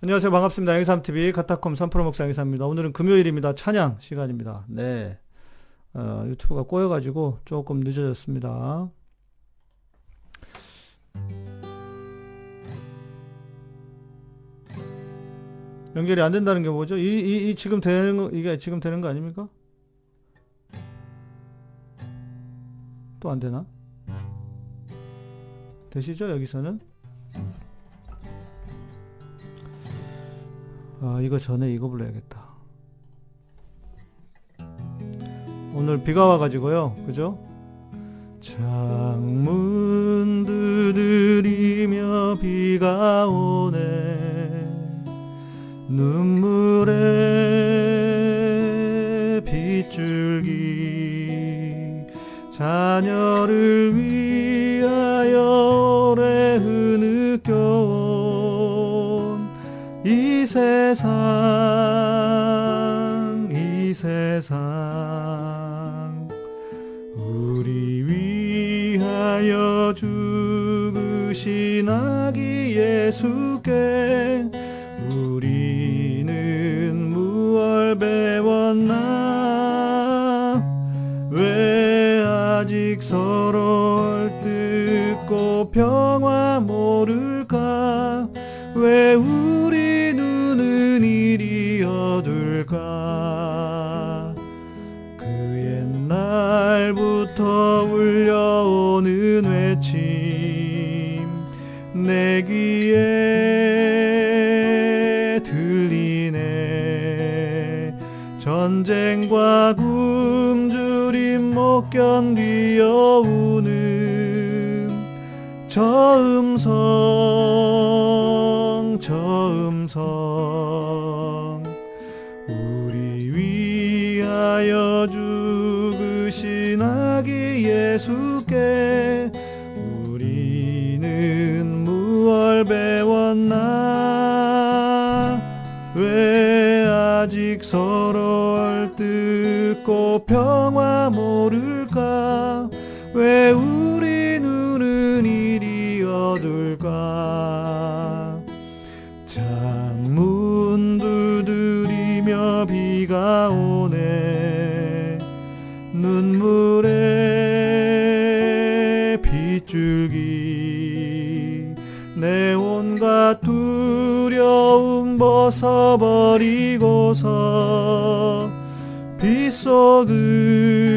안녕하세요. 반갑습니다. 양삼TV 카타콤 3프로 목사 양삼입니다. 오늘은 금요일입니다. 찬양 시간입니다. 네. 어, 유튜브가 꼬여가지고 조금 늦어졌습니다. 연결이 안 된다는 게 뭐죠? 이, 이, 이 지금 되는 거, 이게 지금 되는 거 아닙니까? 또 안 되나? 되시죠? 여기서는? 아, 이거 전에 이거 불러야겠다. 오늘 비가 와가지고요. 그죠? 창문 두드리며 비가 오네. 눈물에 빗줄기 자녀를 위하여 세상 이 세상 우리 위하여 죽으신 아기 예수께 우리는 무얼 배웠나? 왜 아직 서로 얼뜯고 못 견디어 우는 저 음성 저 음성. 우리 위하여 죽으신 아기 예수께 우리는 무얼 배웠나? 왜 아직 서로 얼뜯고 평화 모를 까? 왜 우리 눈은 이리 어둘까? 창문 두드리며 비가 오네. 눈물에 빗줄기. 내 온갖 두려움 벗어버리고서 빗속을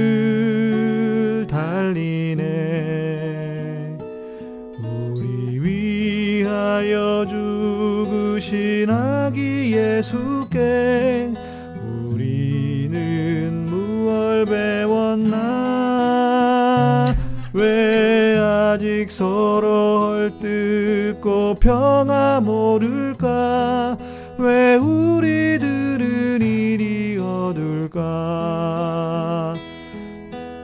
죽으신 아기 예수께 우리는 무얼 배웠나? 왜 아직 서로 헐뜯고 평화 모를까? 왜 우리들은 이리 어둘까?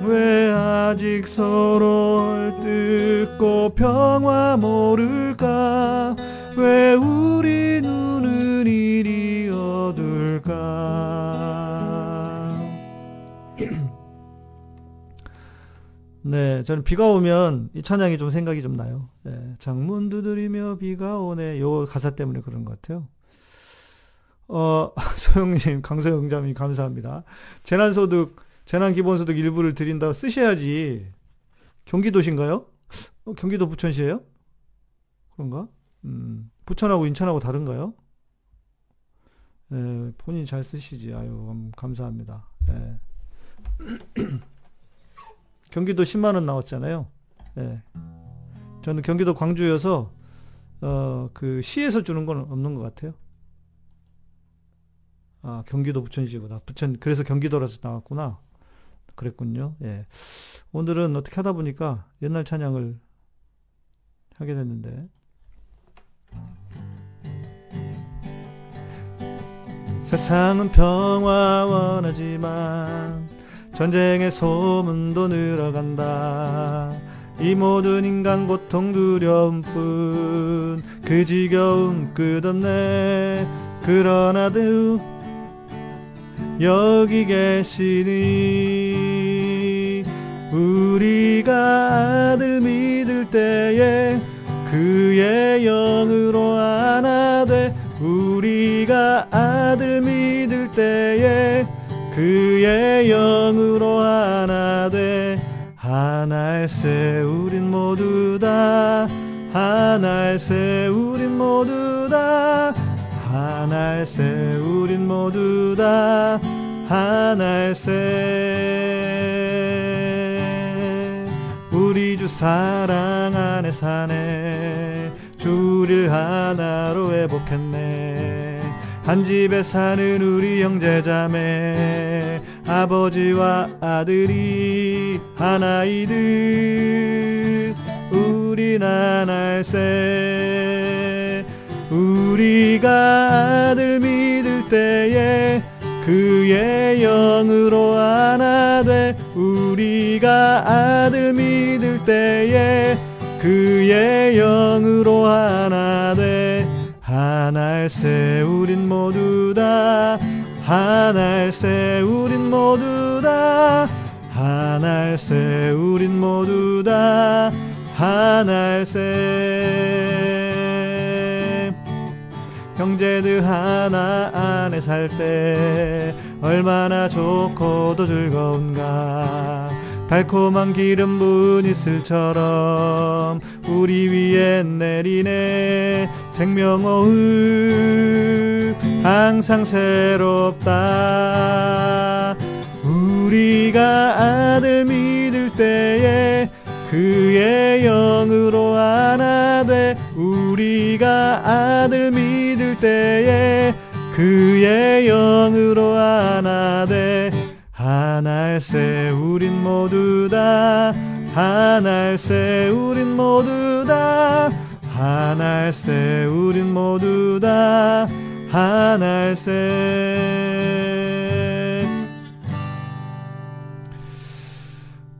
왜 아직 서로 헐뜯고 평화 모를까 어둘까 네, 저는 비가 오면 이 찬양이 좀 생각이 좀 나요. 네, 장문 두드리며 비가 오네. 요 가사 때문에 그런 것 같아요. 어, 소영님, 강소영 자님 감사합니다. 재난소득, 재난기본소득 일부를 드린다고 쓰셔야지. 경기도신가요? 어, 경기도 부천시에요? 그런가? 음, 부천하고 인천하고 다른가요? 네, 본인이 잘 쓰시지. 아유, 음, 감사합니다. 네. 경기도 10만원 나왔잖아요. 네. 저는 경기도 광주여서, 어, 그, 시에서 주는 건 없는 것 같아요. 아, 경기도 부천시구나. 부천, 그래서 경기도라서 나왔구나. 그랬군요. 예. 오늘은 어떻게 하다 보니까 옛날 찬양을 하게 됐는데. 세상은 평화 원하지만 전쟁의 소문도 늘어간다. 이 모든 인간 고통 두려움뿐 그 지겨움 끝없네. 그러나도 여기 계시니 우리가 아들 믿을 때에 그의 영으로 안아돼 우리 가 아들 믿을 때에 그의 영으로 하나 돼. 하나일세 우린 모두 다 하나일세 우린 모두 다 하나일세 우린 모두 다 하나일세. 우리 주 사랑 안에 사네. 주를 하나로 회복했네 한 집에 사는 우리 형제자매 아버지와 아들이 하나이듯 우린 하나일세 우리가 아들 믿을 때에 그의 영으로 하나 돼. 우리가 아들 믿을 때에 그의 영으로 하나 돼 하나일세 우린 모두 다 하나일세 우린 모두 다 하나일세 우린 모두 다 하나일세 형제들 하나 안에 살 때 얼마나 좋고도 즐거운가 달콤한 기름 부은 이슬처럼 우리 위에 내리네 생명어울 항상 새롭다. 우리가 아들 믿을 때에 그의 영으로 하나 돼 우리가 아들 믿을 때에 그의 영으로 하나 돼 하나일세 우린 모두 다 하나일세 우린 모두 다 하나일세 우린 모두 다 하나일세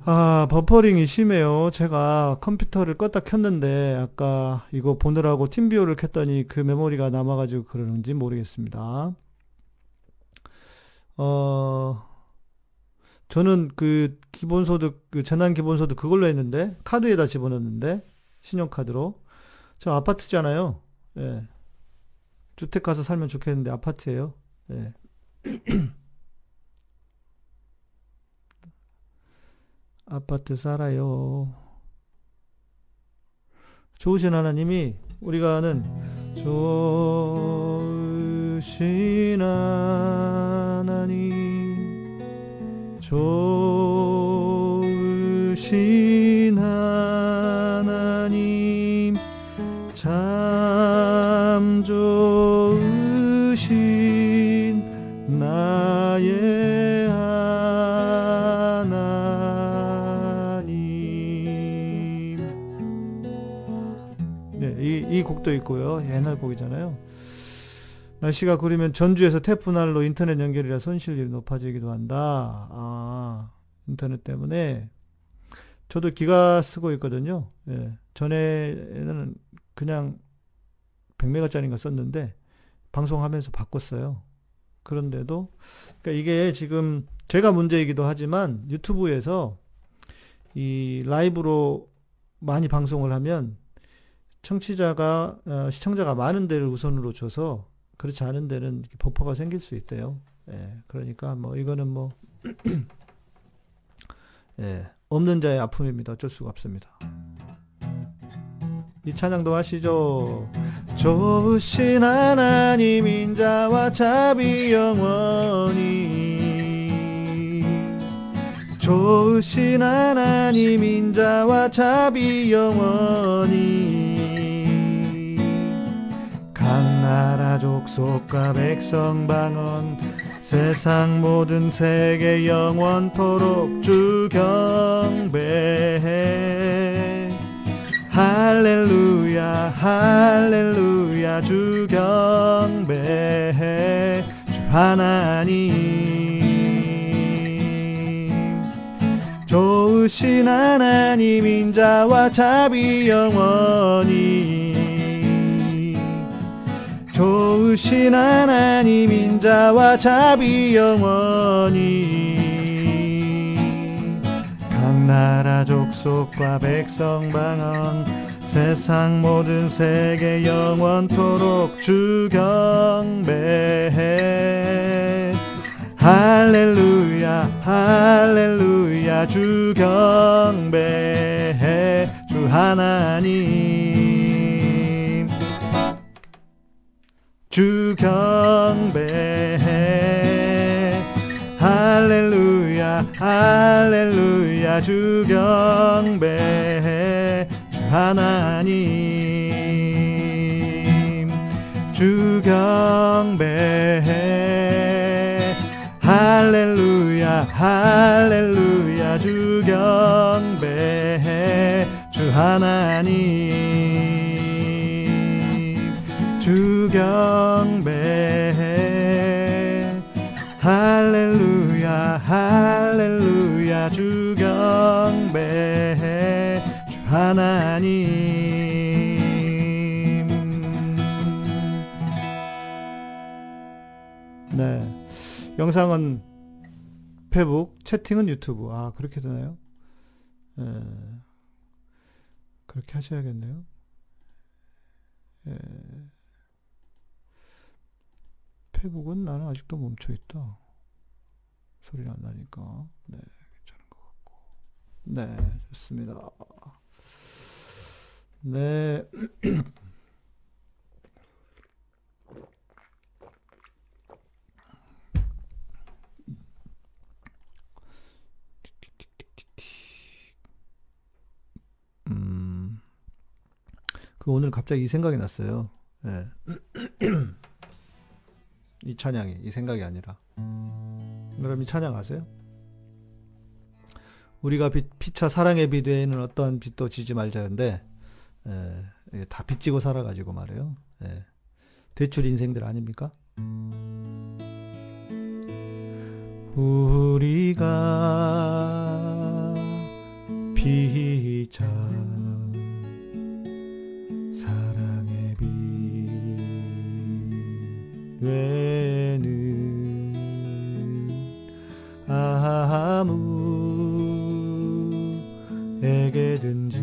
아, 버퍼링이 심해요. 제가 컴퓨터를 껐다 켰는데, 아까 이거 보느라고 팀비오를 켰더니 그 메모리가 남아가지고 그러는지 모르겠습니다. 어, 저는 그 기본소득, 그 재난 기본소득 그걸로 했는데, 카드에다 집어넣는데, 신용카드로. 저 아파트잖아요. 예. 주택 가서 살면 좋겠는데, 아파트예요. 예. 아파트 살아요. 좋으신 하나님이 우리가 아는 좋으신 하나님 좋으신 하나님 참 좋으신 나의 하나님 네, 이, 이 곡도 있고요. 옛날 곡이잖아요. 날씨가 구리면 전주에서 태풍날로 인터넷 연결이라 손실률이 높아지기도 한다. 아, 인터넷 때문에 저도 기가 쓰고 있거든요. 예, 전에는 그냥 100메가짜리인가 썼는데 방송하면서 바꿨어요. 그런데도 그러니까 이게 지금 제가 문제이기도 하지만 유튜브에서 이 라이브로 많이 방송을 하면 청취자가 어, 시청자가 많은 데를 우선으로 줘서 그렇지 않은 데는 버퍼가 생길 수 있대요. 예, 그러니까 뭐 이거는 뭐 예, 없는 자의 아픔입니다. 어쩔 수가 없습니다. 이 찬양도 하시죠. 좋으신 하나님 인자와 자비 영원히 좋으신 하나님 인자와 자비 영원히 각 나라 족속과 백성 방언 세상 모든 세계 영원토록 주 경배해 할렐루야 할렐루야 주 경배해 주 하나님. 좋으신 하나님 인자와 자비 영원히 좋으신 하나님 인자와 자비 영원히. 각 나라 족속과 백성 방언 세상 모든 세계 영원토록 주 경배해. 할렐루야 할렐루야 주 경배해. 주 하나님 주 경배해 할렐루야 할렐루야 주 경배해 주 하나님 주 경배해 할렐루야 할렐루야 주 경배해 주 하나님 주 경배해 할렐루야 할렐루야 주 경배해 주 하나님 네 영상은 페북 채팅은 유튜브 아 그렇게 되나요? 예. 그렇게 하셔야겠네요. 예. 페북은 나는 아직도 멈춰 있다. 소리가 안 나니까. 네, 괜찮은 것 같고. 네, 좋습니다. 네. 음, 그 오늘 갑자기 이 생각이 났어요. 예. 이 찬양이 이 생각이 아니라. 여러분 이 찬양 아세요? 우리가 빛, 피차 사랑의 빛 외에는 어떠한 빛도 지지 말자는데 예, 이게 다 빚지고 살아가지고 말이에요. 예. 대출 인생들 아닙니까? 우리가 피차 외에는 아무에게든지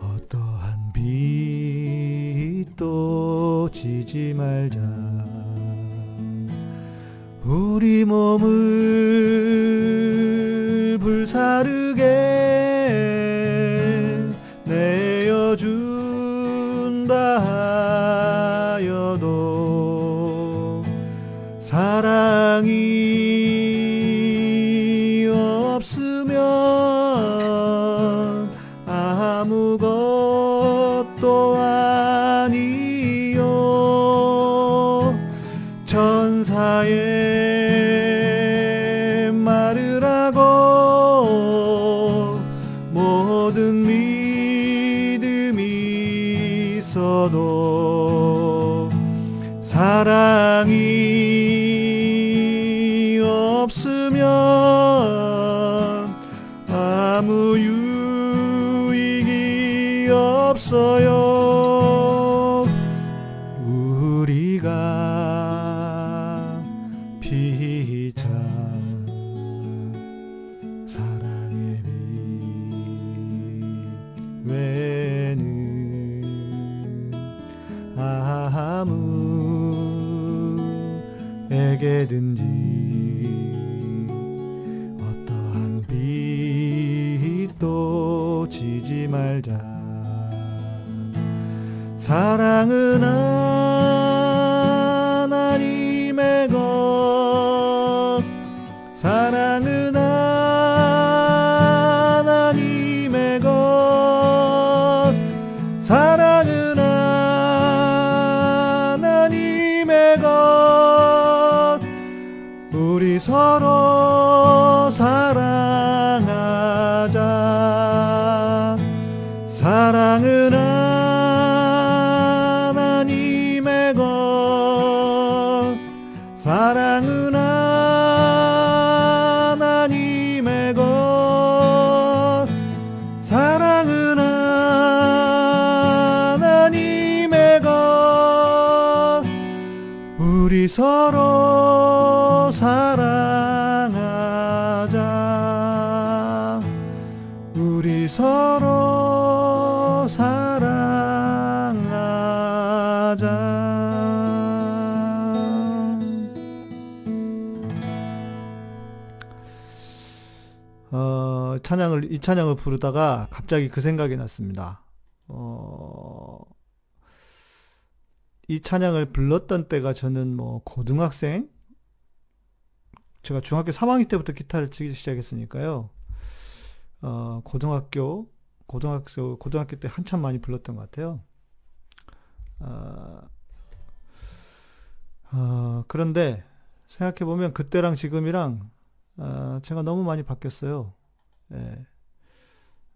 어떠한 빛도 지지 말자. 우리 몸을 불사르게 찬양을, 부르다가 갑자기 그 생각이 났습니다. 어, 이 찬양을 불렀던 때가 저는 뭐 고등학생? 제가 중학교 3학년 때부터 기타를 치기 시작했으니까요. 어, 고등학교, 고등학교, 고등학교 때 한참 많이 불렀던 것 같아요. 어, 어, 그런데 생각해보면 그때랑 지금이랑 어, 제가 너무 많이 바뀌었어요. 예.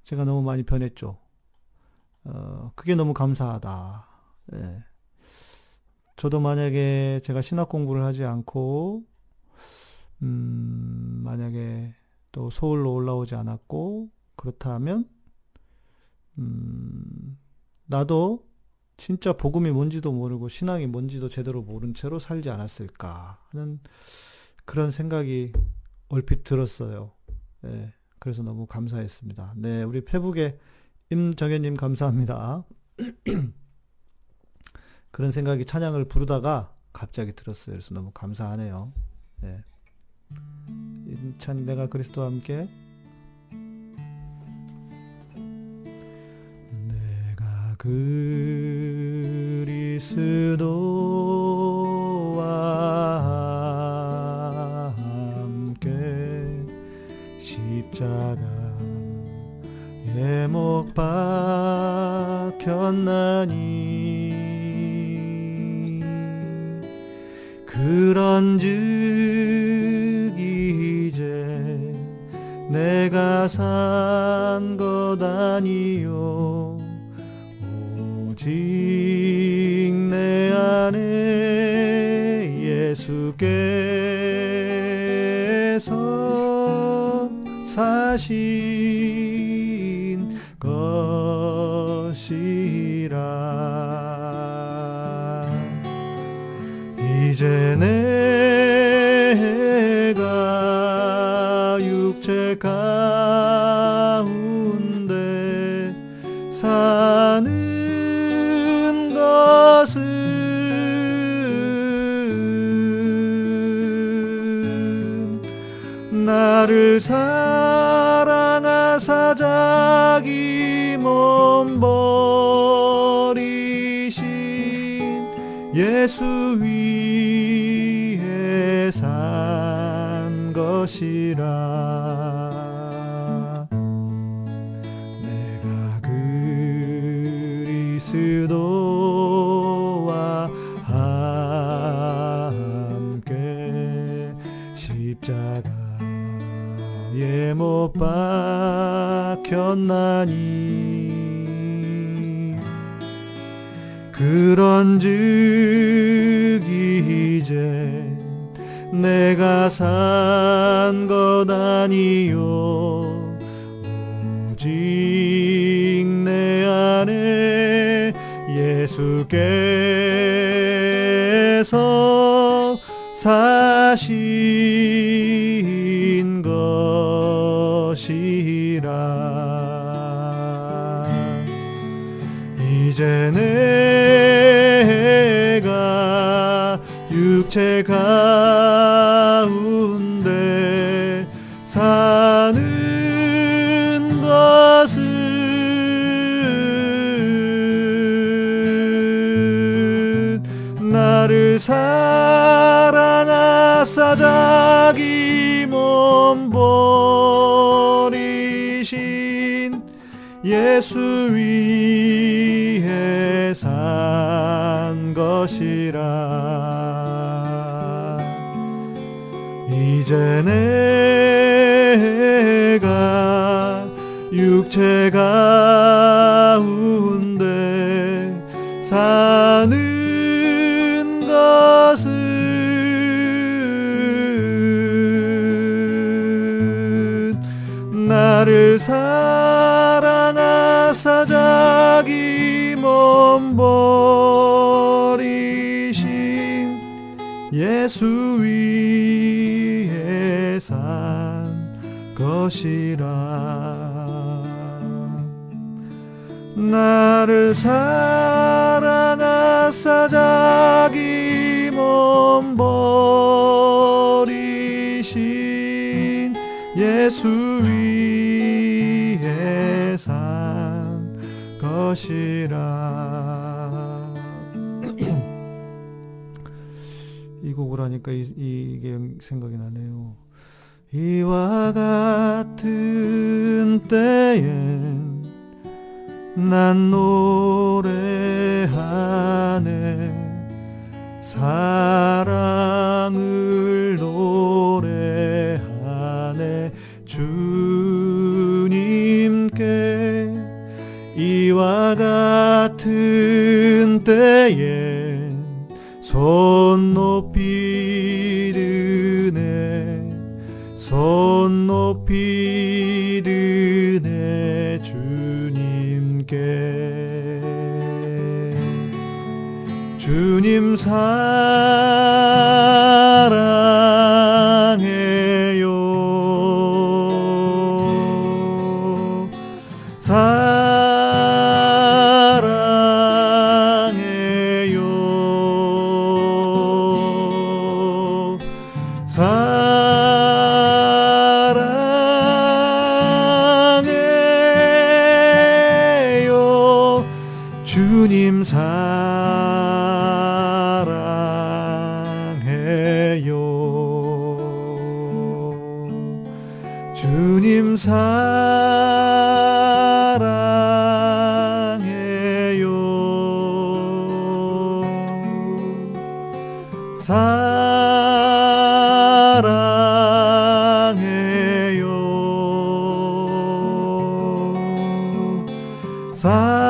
제가 너무 많이 변했죠. 어, 그게 너무 감사하다. 예. 저도 만약에 제가 신학 공부를 하지 않고, 음, 만약에 또 서울로 올라오지 않았고, 그렇다면, 음, 나도 진짜 복음이 뭔지도 모르고 신앙이 뭔지도 제대로 모른 채로 살지 않았을까 하는 그런 생각이 얼핏 들었어요. 예, 그래서 너무 감사했습니다. 네, 우리 페북의 임정현님 감사합니다. 그런 생각이 찬양을 부르다가 갑자기 들었어요. 그래서 너무 감사하네요. 네. 임찬 내가 그리스도와 함께 내가 그리스도와 십자가에 못 박혔나니. 그런즉 이제 내가 산 것 아니요. 오직 내 안에 예수께 사신 것이라. 이제 내 나를 사랑하사 자기 몸 버리신 예수 위 박혔나니. 그런즉 이제 내가 산 것 아니요. 오직 내 안에 예수께서 사신 가운데 사는 것은 나를 사랑하사 자기 몸 버리신 예수 위에 산 것이 이제 내가 육체 가운데 사는 것은 나를 사랑하사 자기 몸 버리신 예수 산 것이라 나를 사랑하사 자기 몸 버리신 예수 위에 산 것이라 이 곡을 하니까 이, 이게 생각이 나네요. 이와 같은 때엔 난 노래하네. 사랑을 노래하네. 주님께 이와 같은 때엔 손 높이 전 높이 드네 주님께. 주님 사 far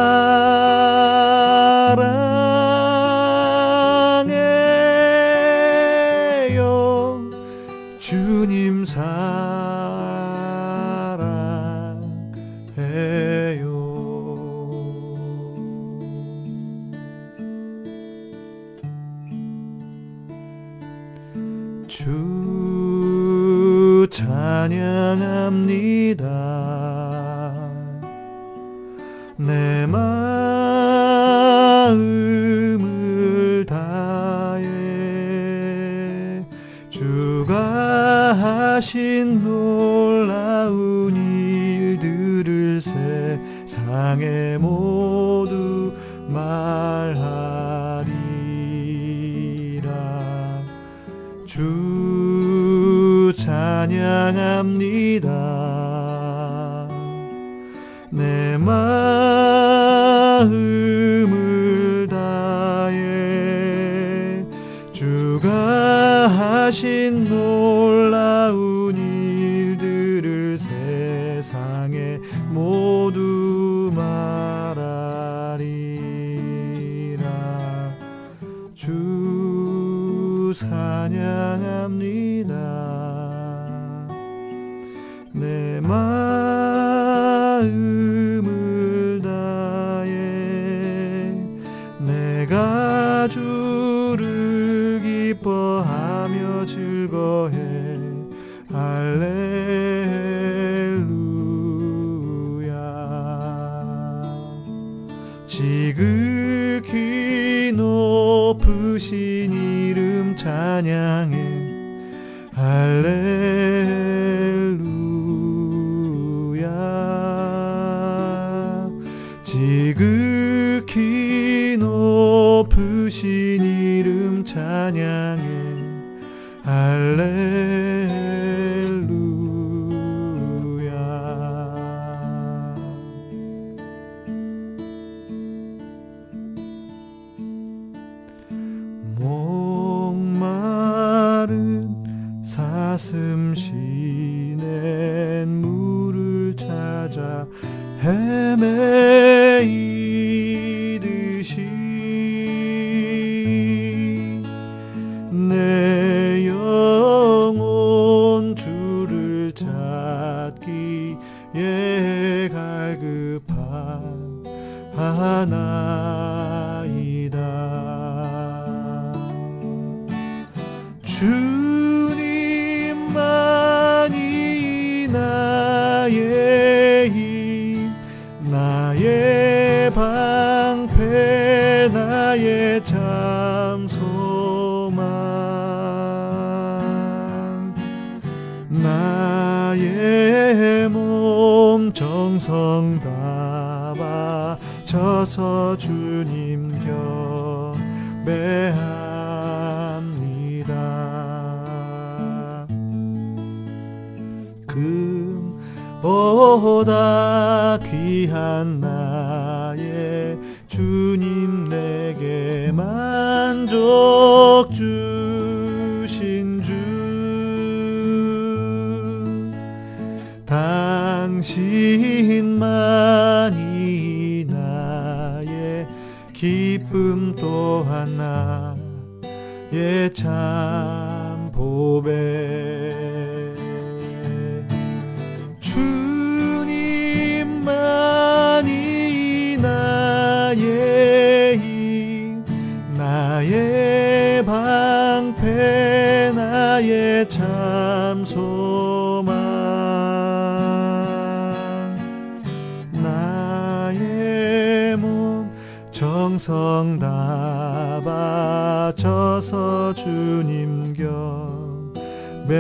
서 주님 경배합니다.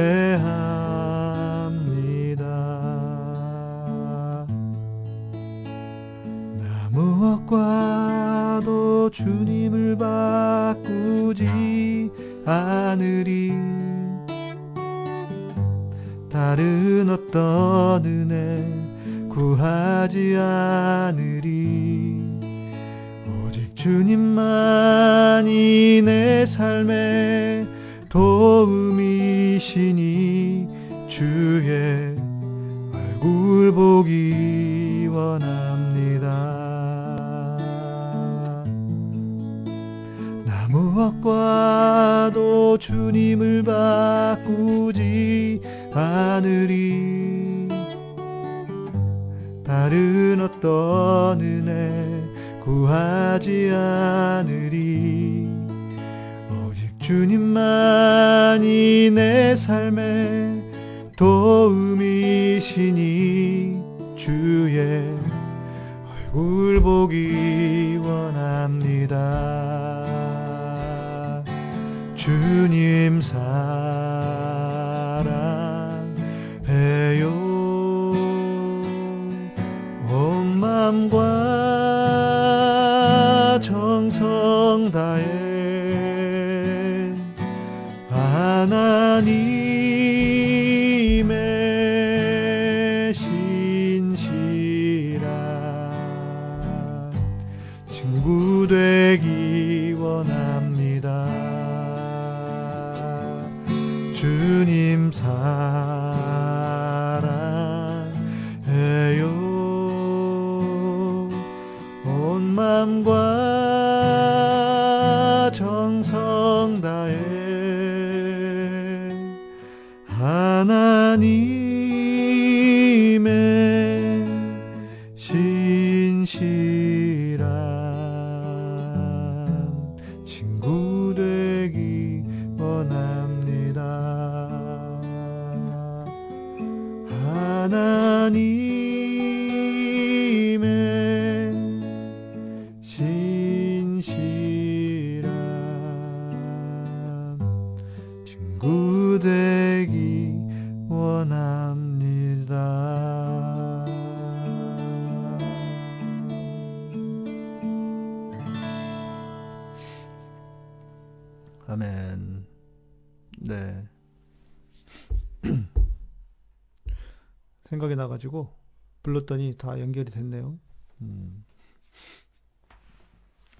나 무엇과도 주님을 바꾸지 않으리. 다른 어떤 은혜 구하지 않으리 주님만이 내 삶의 도움이시니 주의 얼굴 보기 원합니다. 나 무엇과도 주님을 바꾸지 않으리 다른 어떤 은혜 구하지 않으리. 오직 주님만이 내 삶의 도움이시니 주의 얼굴 보기 원합니다. 주님 사랑해요. 온 맘과 다해. 하나님 가지고 불렀더니 다 연결이 됐네요. 음.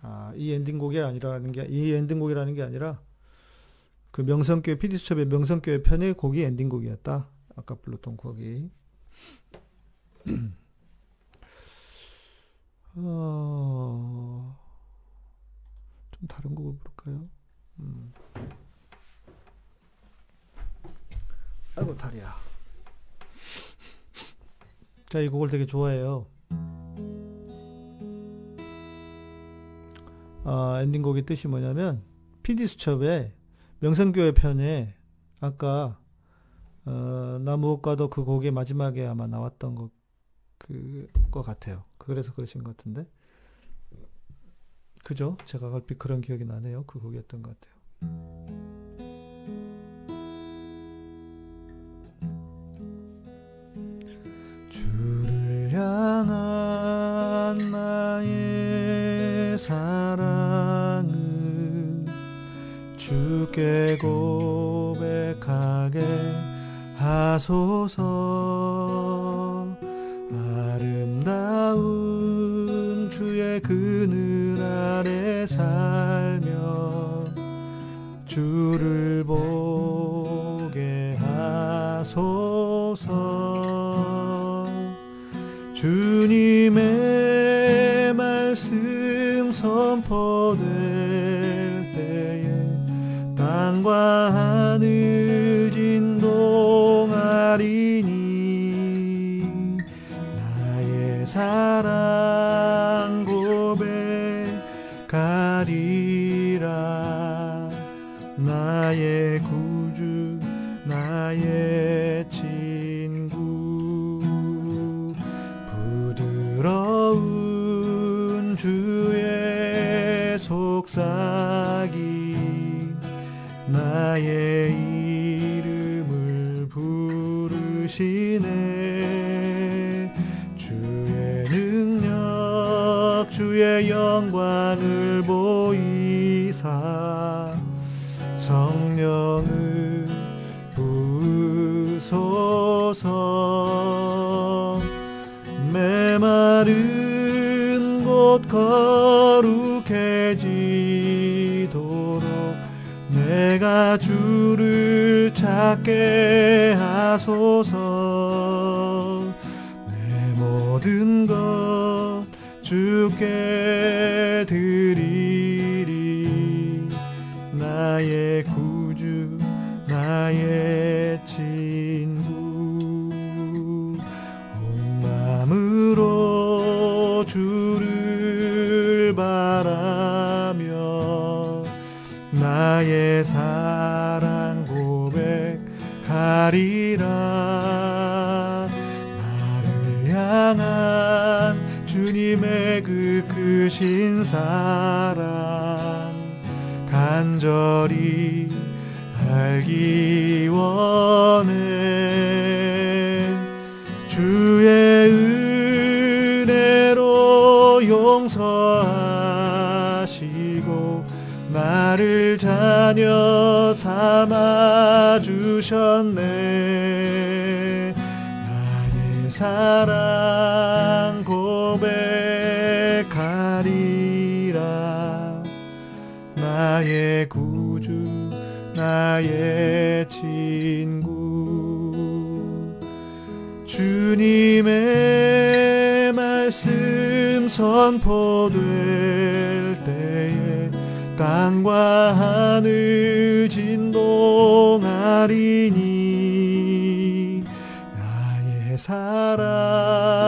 아, 이 엔딩곡이 아니라는 게, 이 엔딩곡이라는 게 아니라 그 명성교회, 피디수첩의 명성교회 편의 곡이 엔딩곡이었다. 아까 불렀던 곡이. 어, 좀 다른 곡을 부를까요? 음. 아이고, 다리야. 자, 이 곡을 되게 좋아해요. 아, 엔딩곡의 뜻이 뭐냐면, 피디수첩의 명성교회 편에 아까 어, 나 무엇과도 그 곡의 마지막에 아마 나왔던 것, 그, 것 같아요. 그래서 그러신 것 같은데. 그죠? 제가 얼핏 그런 기억이 나네요. 그 곡이었던 것 같아요. 향한 나의 사랑은 주께 고백하게 하소서. 아름다운 주의 그늘 아래 살며 주를 주님의 거룩해지도록 내가 주를 찾게 하소서 사랑 간절히 알기 원해. 주의 은혜로 용서하시고 나를 자녀 삼아 주셨네. 나의 사랑 나의 친구. 주님의 말씀 선포될 때에 땅과 하늘 진동하리니 나의 사랑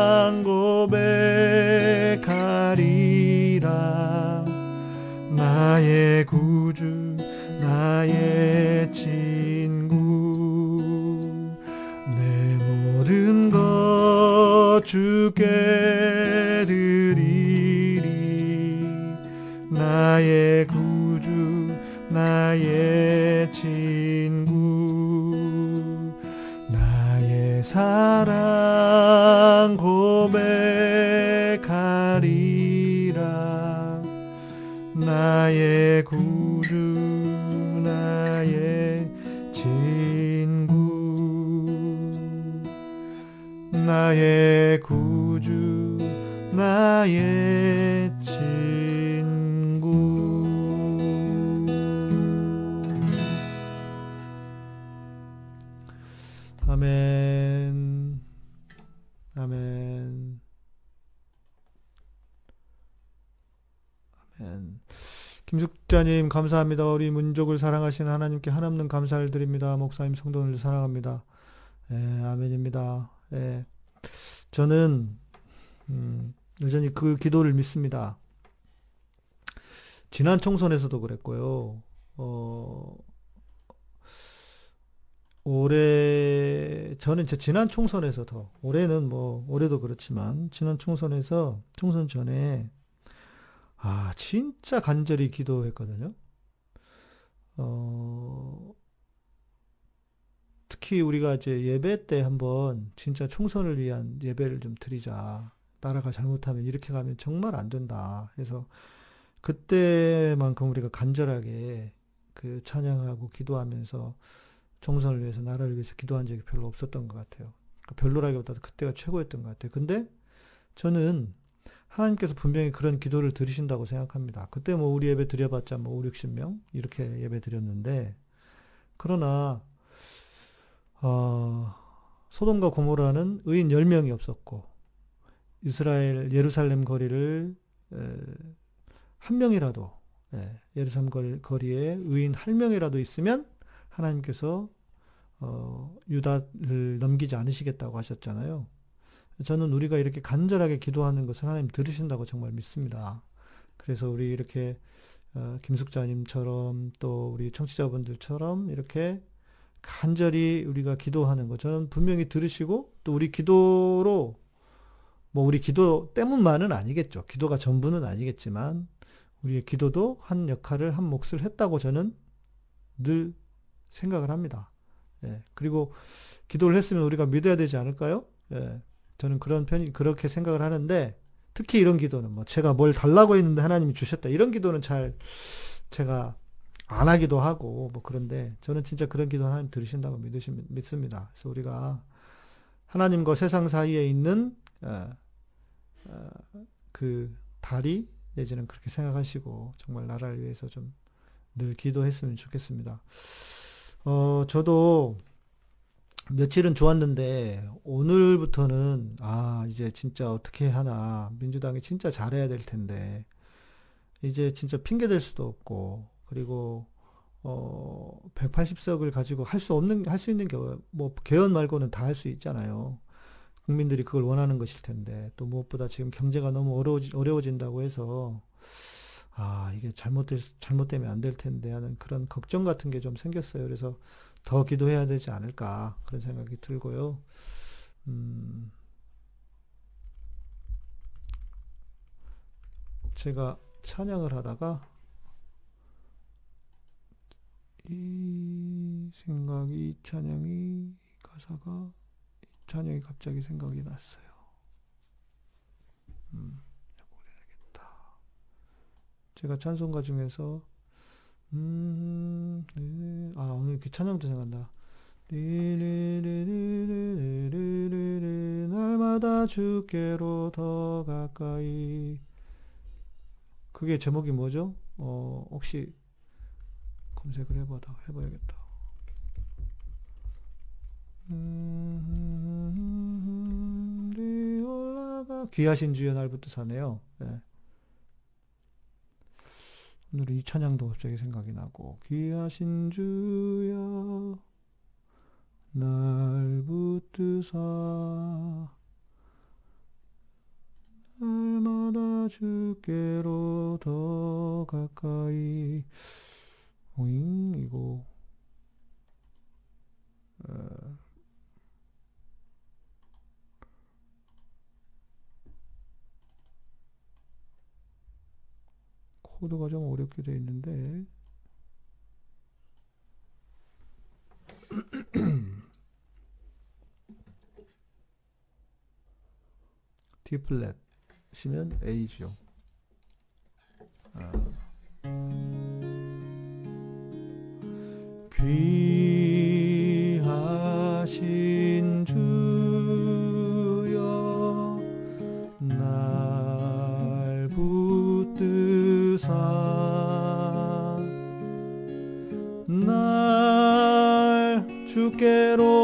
주께 드리리. 나의 구주 나의 친구 나의 사랑 고백하리라. 나의 구주 나의 친구 나의 구 주 나의 친구 아멘 아멘 아멘 김숙자님 감사합니다. 우리 민족을 사랑하시는 하나님께 한없는 감사를 드립니다. 목사님 성도를 사랑합니다. 예, 아멘입니다. 예, 저는 음, 여전히 그 기도를 믿습니다. 지난 총선에서도 그랬고요. 어, 올해 저는 제 지난 총선에서 더 올해는 뭐 올해도 그렇지만 지난 총선에서 총선 전에 아, 진짜 간절히 기도했거든요. 어, 특히 우리가 이제 예배 때 한번 진짜 총선을 위한 예배를 좀 드리자. 나라가 잘못하면 이렇게 가면 정말 안 된다. 그래서 그때만큼 우리가 간절하게 그 찬양하고 기도하면서 총선을 위해서 나라를 위해서 기도한 적이 별로 없었던 것 같아요. 그러니까 별로라기보다도 그때가 최고였던 것 같아요. 근데 저는 하나님께서 분명히 그런 기도를 들으신다고 생각합니다. 그때 뭐 우리 예배 드려봤자 뭐 5, 60명 이렇게 예배 드렸는데 그러나 어, 소돔과 고모라는 의인 10명이 없었고 이스라엘 예루살렘 거리를 에, 한 명이라도 예, 예루살렘 거리에 의인 한 명이라도 있으면 하나님께서 어, 유다를 넘기지 않으시겠다고 하셨잖아요. 저는 우리가 이렇게 간절하게 기도하는 것을 하나님 들으신다고 정말 믿습니다. 그래서 우리 이렇게 어, 김숙자님처럼 또 우리 청취자분들처럼 이렇게 간절히 우리가 기도하는 것 저는 분명히 들으시고 또 우리 기도로 뭐 우리 기도 때문만은 아니겠죠. 기도가 전부는 아니겠지만 우리의 기도도 한 역할을 한 몫을 했다고 저는 늘 생각을 합니다. 예. 그리고 기도를 했으면 우리가 믿어야 되지 않을까요? 예. 저는 그런 편이 그렇게 생각을 하는데 특히 이런 기도는 뭐 제가 뭘 달라고 했는데 하나님이 주셨다 이런 기도는 잘 제가 안 하기도 하고 뭐 그런데 저는 진짜 그런 기도 하나님 들으신다고 믿으시, 믿습니다. 그래서 우리가 하나님과 세상 사이에 있는 어, 어, 그 다리 내지는 그렇게 생각하시고 정말 나라를 위해서 좀 늘 기도했으면 좋겠습니다. 어, 저도 며칠은 좋았는데 오늘부터는 아 이제 진짜 어떻게 하나 민주당이 진짜 잘해야 될 텐데 이제 진짜 핑계 댈 수도 없고 그리고 어 180석을 가지고 할 수 없는 할 수 있는 게 뭐 개헌 말고는 다 할 수 있잖아요. 국민들이 그걸 원하는 것일 텐데 또 무엇보다 지금 경제가 너무 어려워지, 어려워진다고 해서 아 이게 잘못될 잘못되면 안 될 텐데 하는 그런 걱정 같은 게 좀 생겼어요. 그래서 더 기도해야 되지 않을까 그런 생각이 들고요. 음, 제가 찬양을 하다가 이 생각이 이 찬양이 가사가 이 찬양이 갑자기 생각이 났어요. 음, 제가 찬송가 중에서 음, 네. 아, 오늘 그 찬양도 생각나. 날마다 주께로 더 가까이. 그게 제목이 뭐죠? 어, 혹시 검색을 해봐다 해봐야겠다. 음, 귀하신 주여 날부터 사네요. 네. 오늘 이 찬양도 갑자기 생각이 나고 귀하신 주여 날 붙드사 날마다 주께로 더 가까이 오잉 이거 에. 코드가 좀 어렵게 되어 있는데 D 플랫이면 A죠. 아. 귀하신 날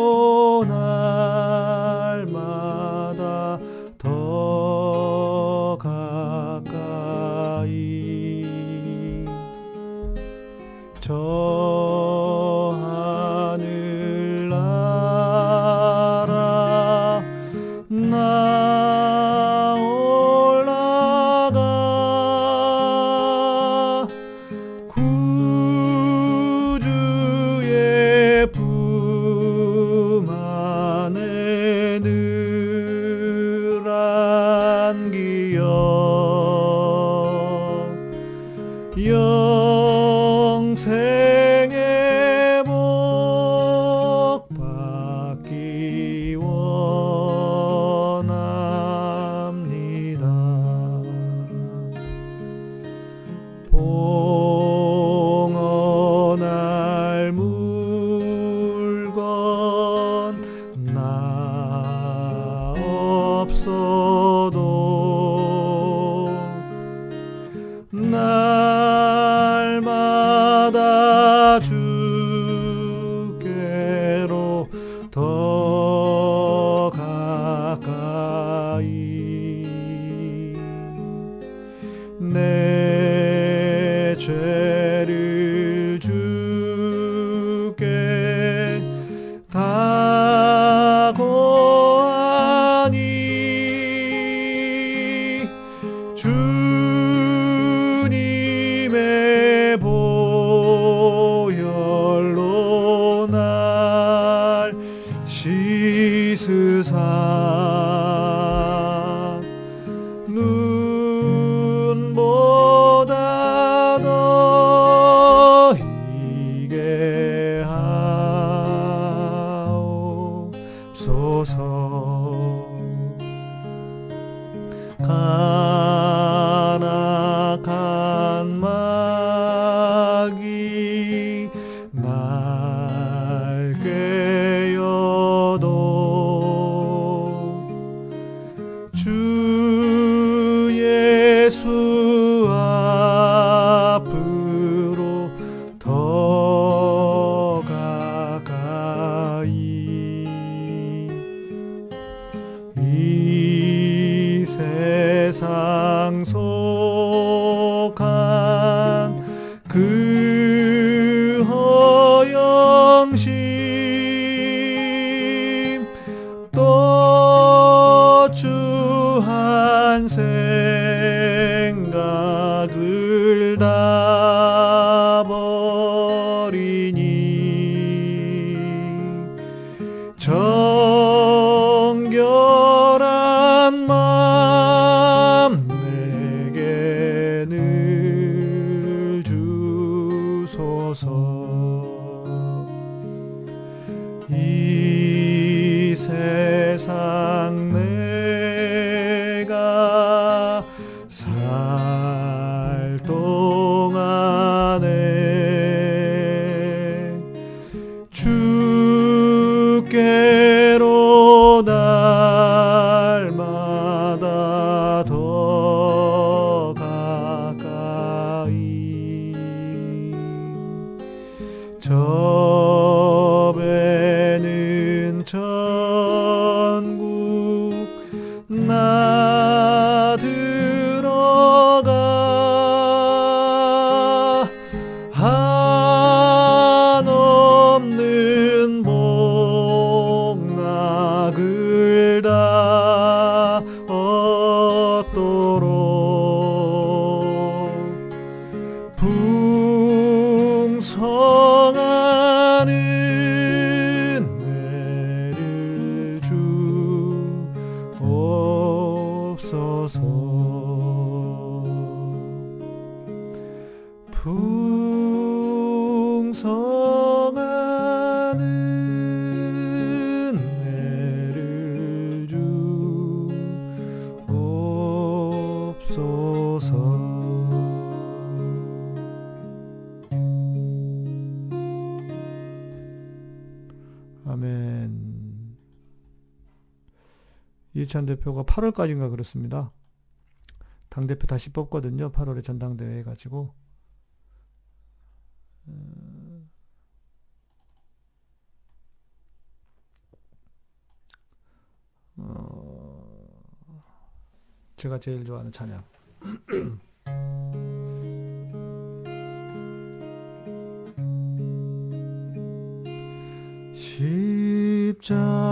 노회찬 대표가 8월까지인가 그렇습니다. 당대표 다시 뽑거든요. 8월에 전당대회 해가지고. 음. 어, 제가 제일 좋아하는 찬양. 십자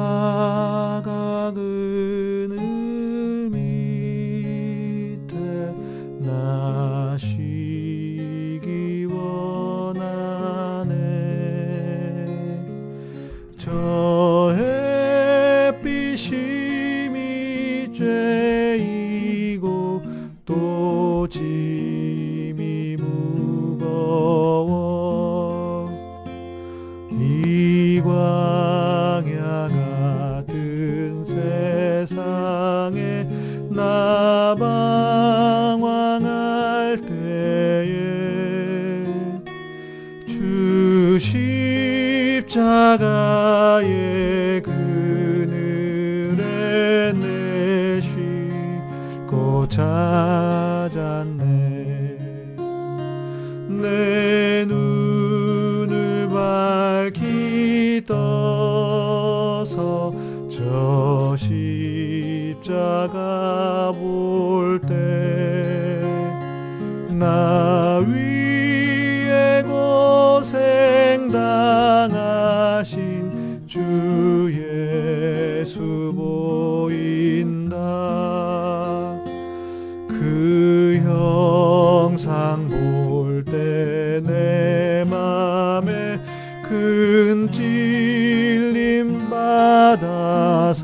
내 맘에 큰 찔림 받아서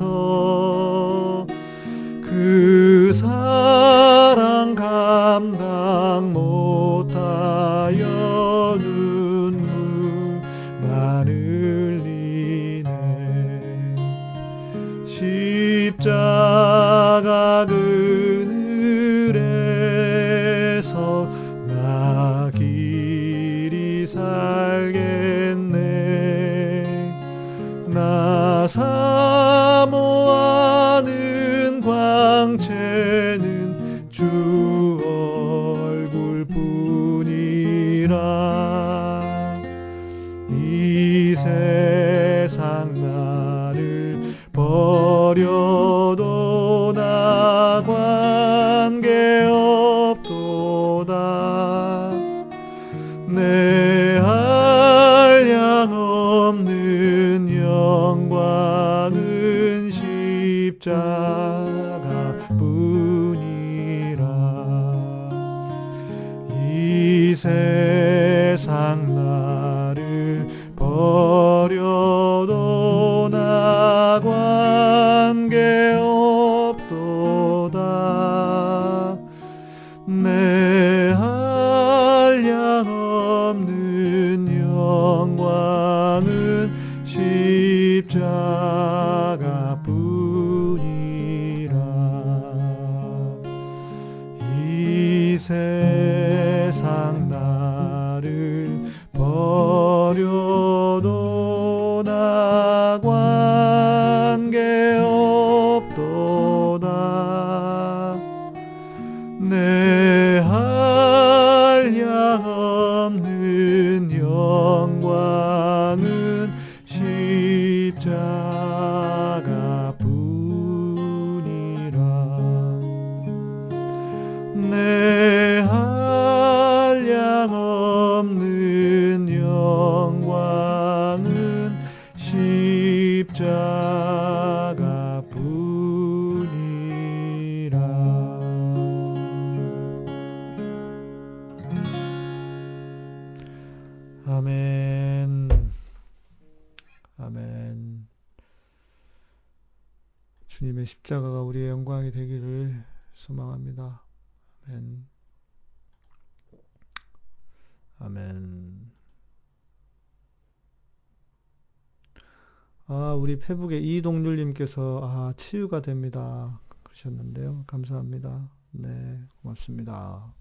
페북의 이동률님께서, 아, 치유가 됩니다. 그러셨는데요. 감사합니다. 네, 고맙습니다.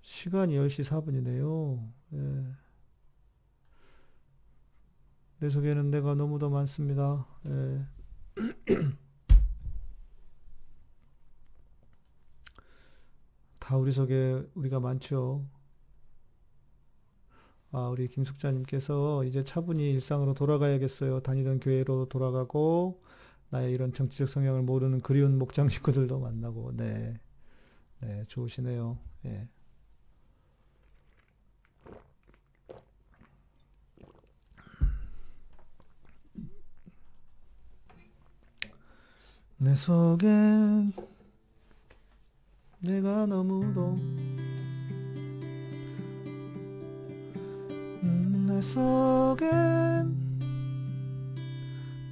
시간이 10시 4분이네요. 네. 내 속에는 내가 너무도 많습니다. 네. 다 우리 속에 우리가 많죠. 아, 우리 김숙자님께서 이제 차분히 일상으로 돌아가야겠어요. 다니던 교회로 돌아가고, 나의 이런 정치적 성향을 모르는 그리운 목장 식구들도 만나고, 네. 네, 좋으시네요. 예. 내 속엔 내가 너무도 내 속엔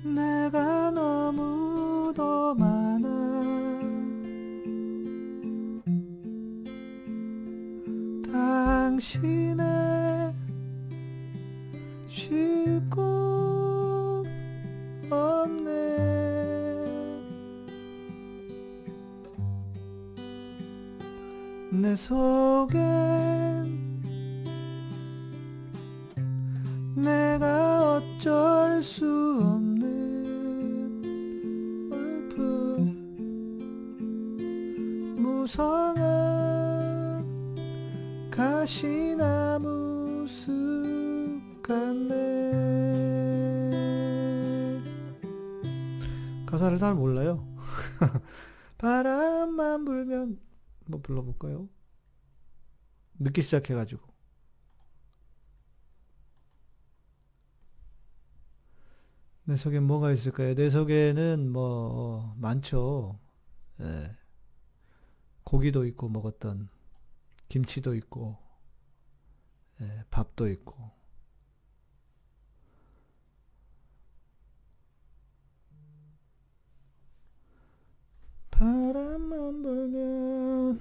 내가 너무도 많아. 당신의 쉴곳 없네. 내 속엔 내가 어쩔 수 없는 얼품 무성한 가시나무 숲 같네 가사를 잘 몰라요? 바람만 불면 뭐 불러볼까요? 늦게 시작해가지고 내 속에 뭐가 있을까요? 내 속에는 뭐 많죠. 예. 고기도 있고 먹었던 김치도 있고 예, 밥도 있고 바람만 불면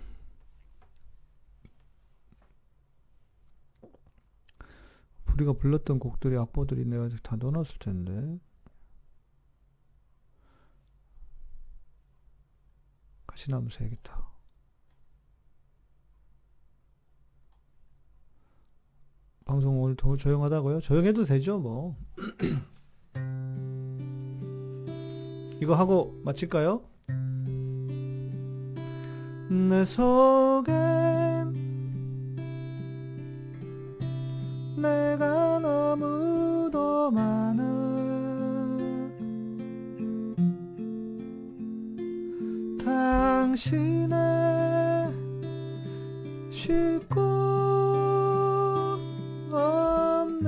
우리가 불렀던 곡들이 악보들이 내가 다 넣어놨을 텐데 가시나무 새야겠다 방송 오늘 더 조용하다고요? 조용해도 되죠 뭐 이거 하고 마칠까요? 내 속엔 내가 너무도 많아 당신의 쉴곳 없네.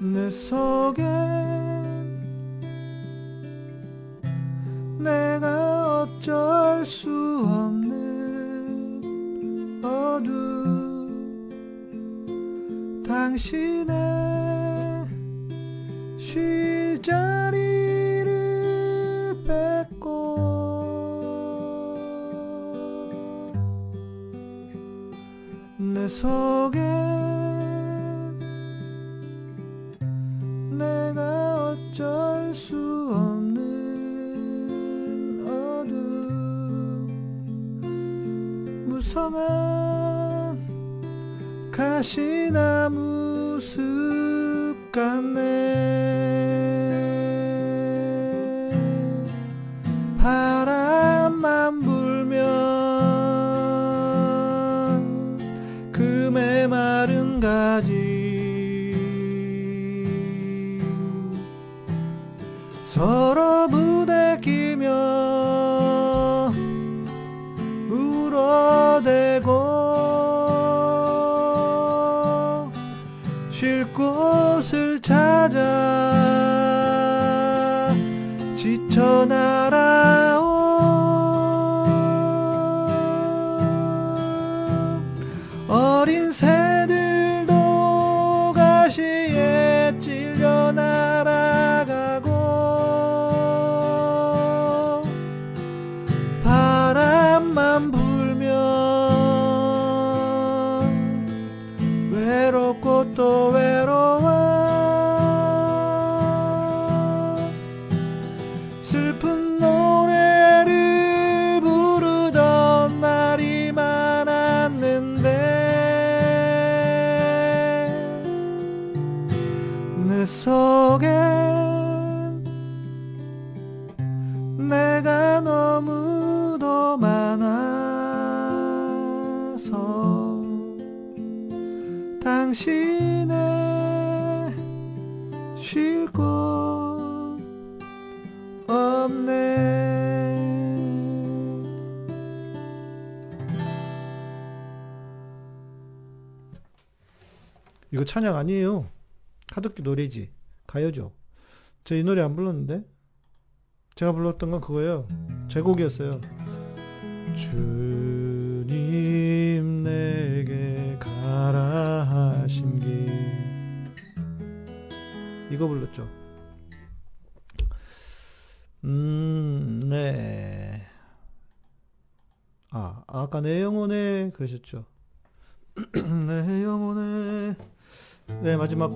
내 속엔 내가 어쩔 수 없는 어둠. 당신의 속엔 내가 어쩔 수 없는 어둠 무성한 가시나무 찬양 아니에요. 하덕기 노래지. 가요죠. 저 이 노래 안 불렀는데? 제가 불렀던 건 그거예요. 제 곡이었어요. 주님 내게 가라 하신 길. 이거 불렀죠. 음, 네. 아, 아까 내 영혼에 그러셨죠. 내 영혼에 네, 마지막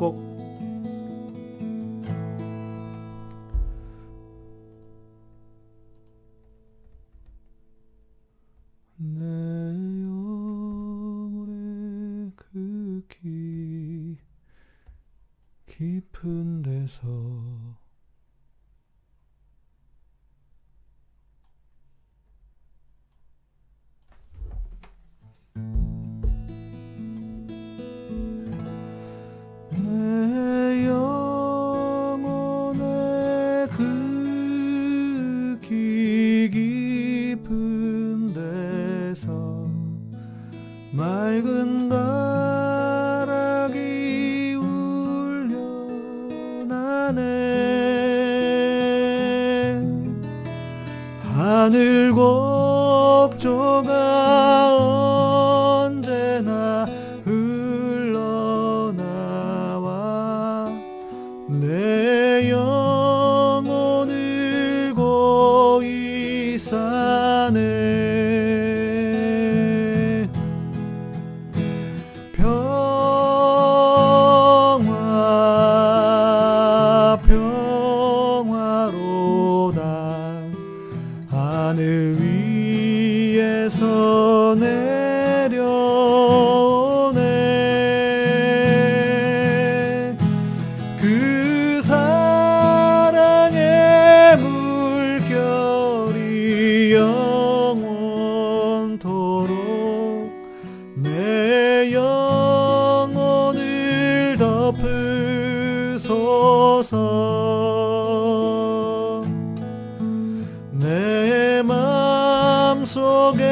내 마음속에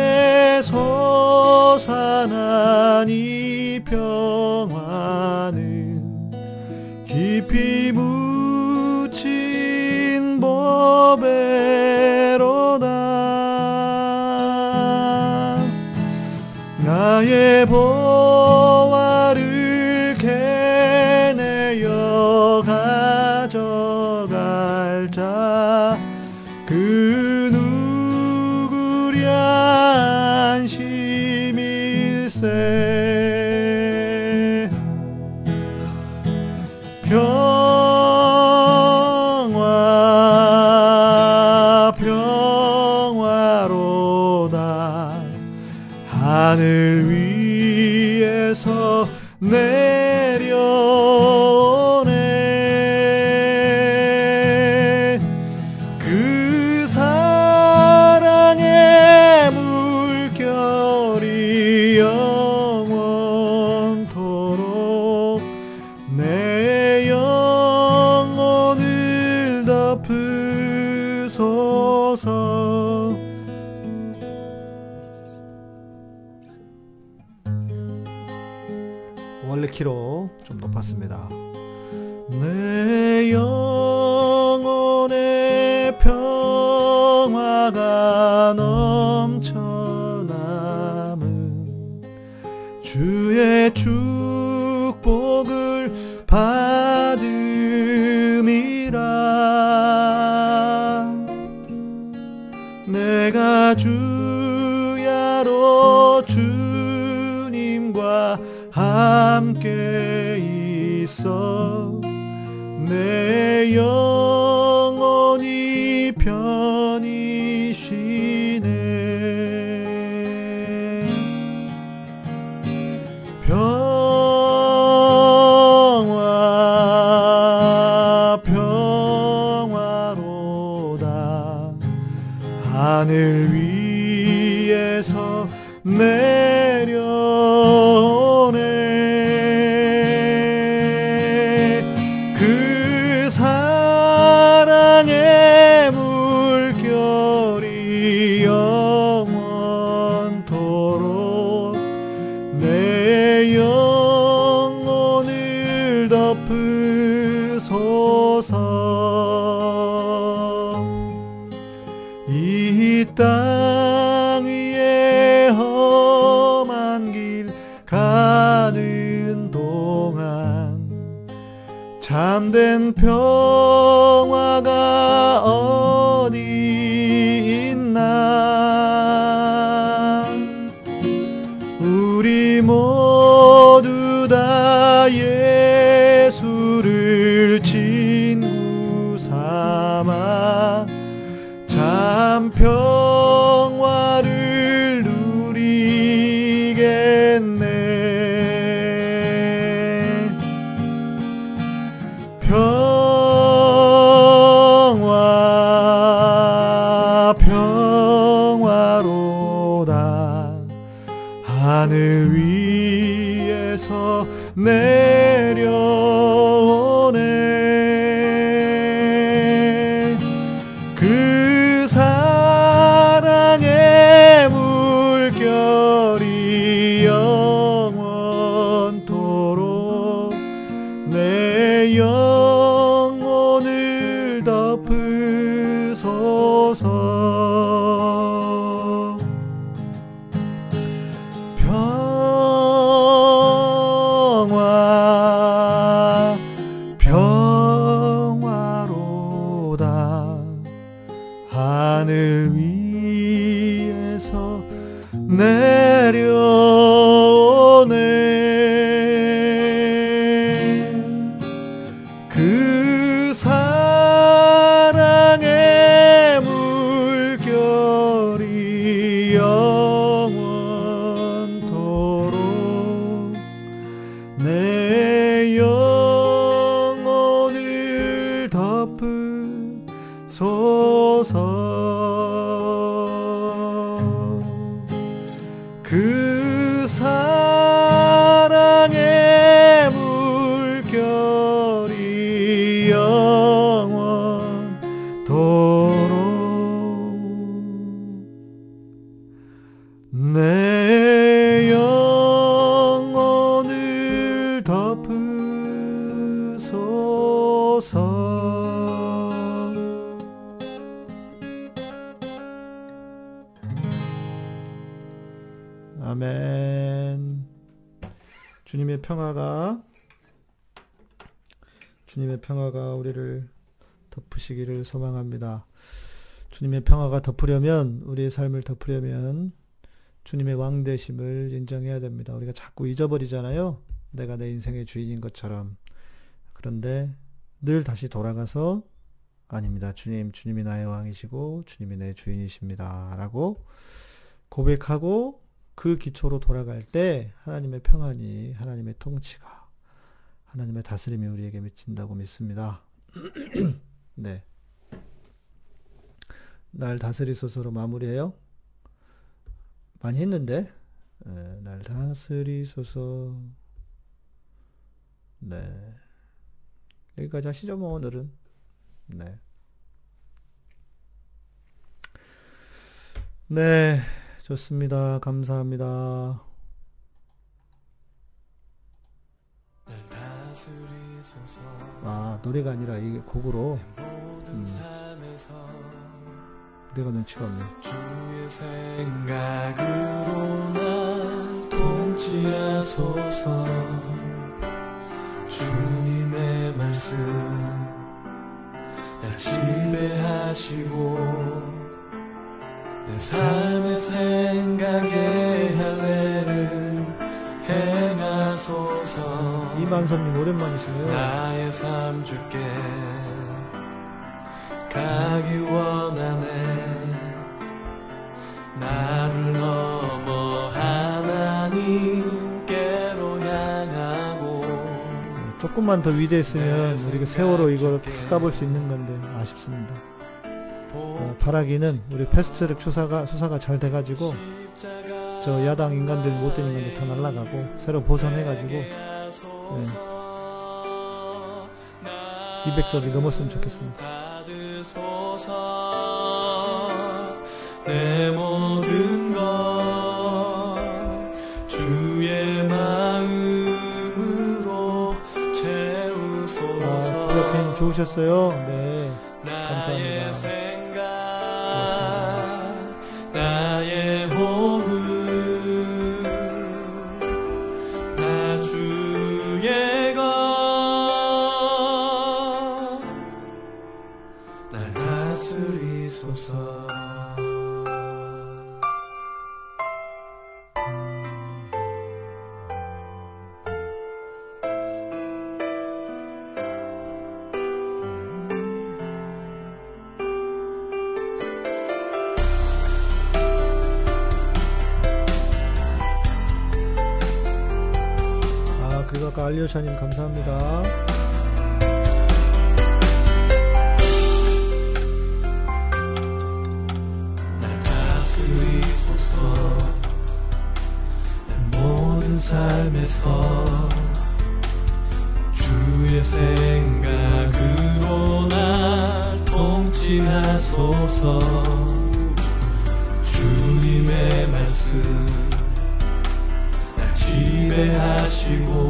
솟아난 이 평화는 깊이 묻힌 법에로다. 나의 법 하늘 위에서 내려 소망합니다. 주님의 평화가 덮으려면 우리의 삶을 덮으려면 주님의 왕 되심을 인정해야 됩니다. 우리가 자꾸 잊어버리잖아요. 내가 내 인생의 주인인 것처럼. 그런데 늘 다시 돌아가서 아닙니다. 주님, 주님이 나의 왕이시고 주님이 내 주인이십니다. 라고 고백하고 그 기초로 돌아갈 때 하나님의 평안이 하나님의 통치가 하나님의 다스림이 우리에게 미친다고 믿습니다. 네. 날 다스리소서로 마무리해요. 많이 했는데, 네, 날 다스리소서. 네. 여기까지 하시죠, 뭐, 오늘은. 네. 네, 좋습니다. 감사합니다. 아, 노래가 아니라 이게 곡으로. 음. 내가 눈치가 없네. 주의 생각으로 날 통치하소서. 주님의 말씀 날 지배하시고 내 삶의 생각에 할례를 행하소서. 이만섭님 오랜만이시네요. 나의 삶 주께 가기 원하네. 나를 넘어 하나님께로 향하고 조금만 더 위대했으면 우리가 세월호 이걸 다 가볼 수 있는 건데 아쉽습니다. 어, 바라기는 우리 패스트트랙 수사가, 수사가 잘 돼가지고 저 야당 인간들 못된 인간들 다 날라가고 새로 보선해가지고 네. 200석이 넘었으면 좋겠습니다 내 모든 것 주의 마음으로 채우소서. 아, 플러핑 좋으셨어요? 네 알리오샤님 감사합니다. 삶에서 주의 생각으로 날 통치하소서 주님의 말씀 지배하시고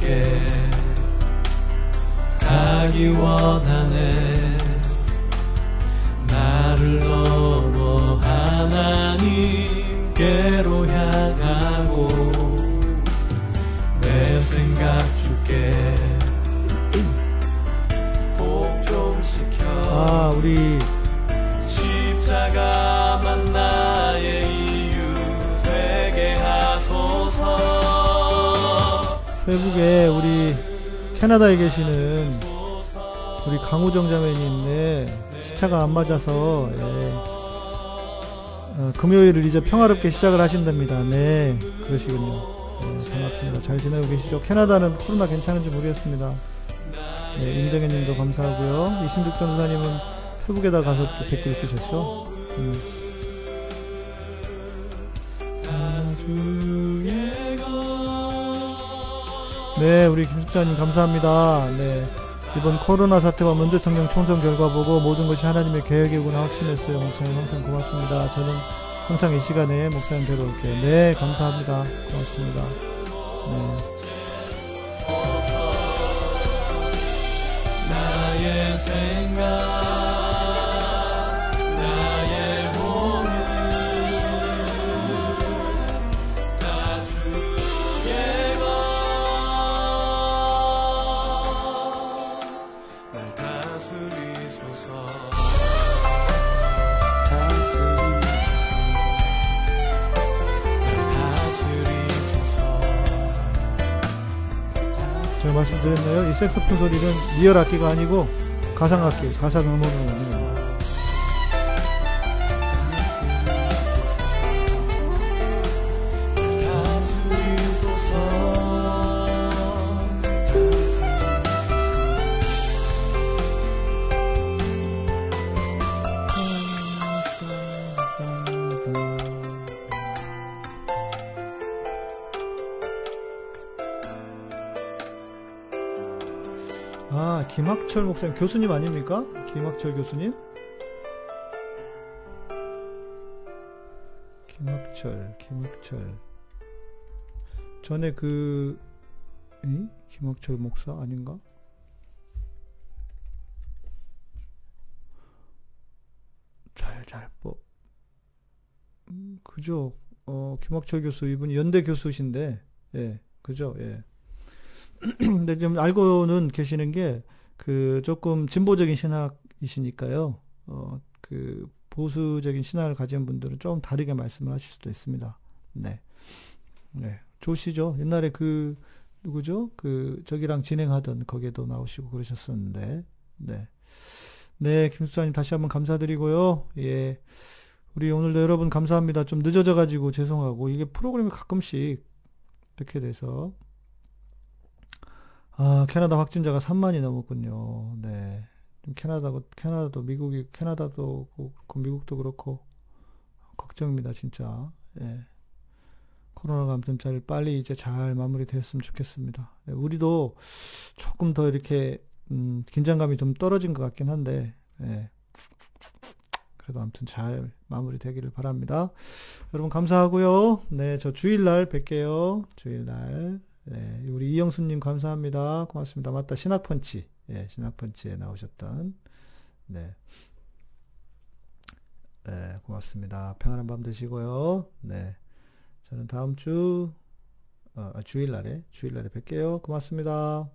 삶 주께 가기 원하네. 나를 넘어 하나님께로 향하고 내 생각 줄게. 복좀 시켜. 아, 우리 페북에 우리 캐나다에 계시는 우리 강우정 자매님네 시차가 안 맞아서 예. 어, 금요일을 이제 평화롭게 시작을 하신답니다. 네, 그러시군요. 네, 반갑습니다. 잘 지내고 계시죠? 캐나다는 코로나 괜찮은지 모르겠습니다. 네, 임정혜님도 감사하고요. 이신득 전사님은 페북에다 가서 또 댓글 쓰셨죠? 음. 네, 우리 김숙자님 감사합니다. 네. 이번 코로나 사태와 문 대통령 총선 결과 보고 모든 것이 하나님의 계획이구나 확신했어요. 목사님 항상 고맙습니다. 저는 항상 이 시간에 목사님 뵈러 올게요. 네, 감사합니다. 고맙습니다. 네. 말씀드렸나요? 이 색소폰 소리는 리얼 악기가 아니고 가상 악기, 가상 음원을 아니에 김학철 목사님 교수님 아닙니까? 김학철 교수님? 김학철, 김학철. 전에 그, 이? 김학철 목사 아닌가? 잘잘법. 음, 그죠. 어, 김학철 교수, 이분 연대 교수신데, 예, 그죠, 예. 근데 좀 알고는 계시는 게 그 조금 진보적인 신학이시니까요. 어, 그 보수적인 신학을 가진 분들은 좀 다르게 말씀을 하실 수도 있습니다. 네. 네. 좋으시죠? 옛날에 그 누구죠? 그 저기랑 진행하던 거기에도 나오시고 그러셨었는데. 네. 네, 김수사님 다시 한번 감사드리고요. 예. 우리 오늘도 여러분 감사합니다. 좀 늦어져 가지고 죄송하고 이게 프로그램이 가끔씩 이렇게 돼서 아, 캐나다 확진자가 3만이 넘었군요. 네. 좀 캐나다고, 캐나다도, 미국이, 캐나다도 그렇고, 미국도 그렇고, 걱정입니다, 진짜. 예. 아무튼 잘, 빨리 이제 잘 마무리됐으면 좋겠습니다. 네, 우리도 조금 더 이렇게, 음, 긴장감이 좀 떨어진 것 같긴 한데, 예. 그래도 아무튼 잘 마무리되기를 바랍니다. 여러분 감사하고요. 네, 저 주일날 뵐게요. 주일날. 네, 우리 이영수님 감사합니다. 고맙습니다. 맞다. 신학펀치. 예, 신학펀치에 나오셨던. 네. 네, 고맙습니다. 평안한 밤 되시고요. 네. 저는 다음 주, 어, 주일날에, 주일날에 뵐게요. 고맙습니다.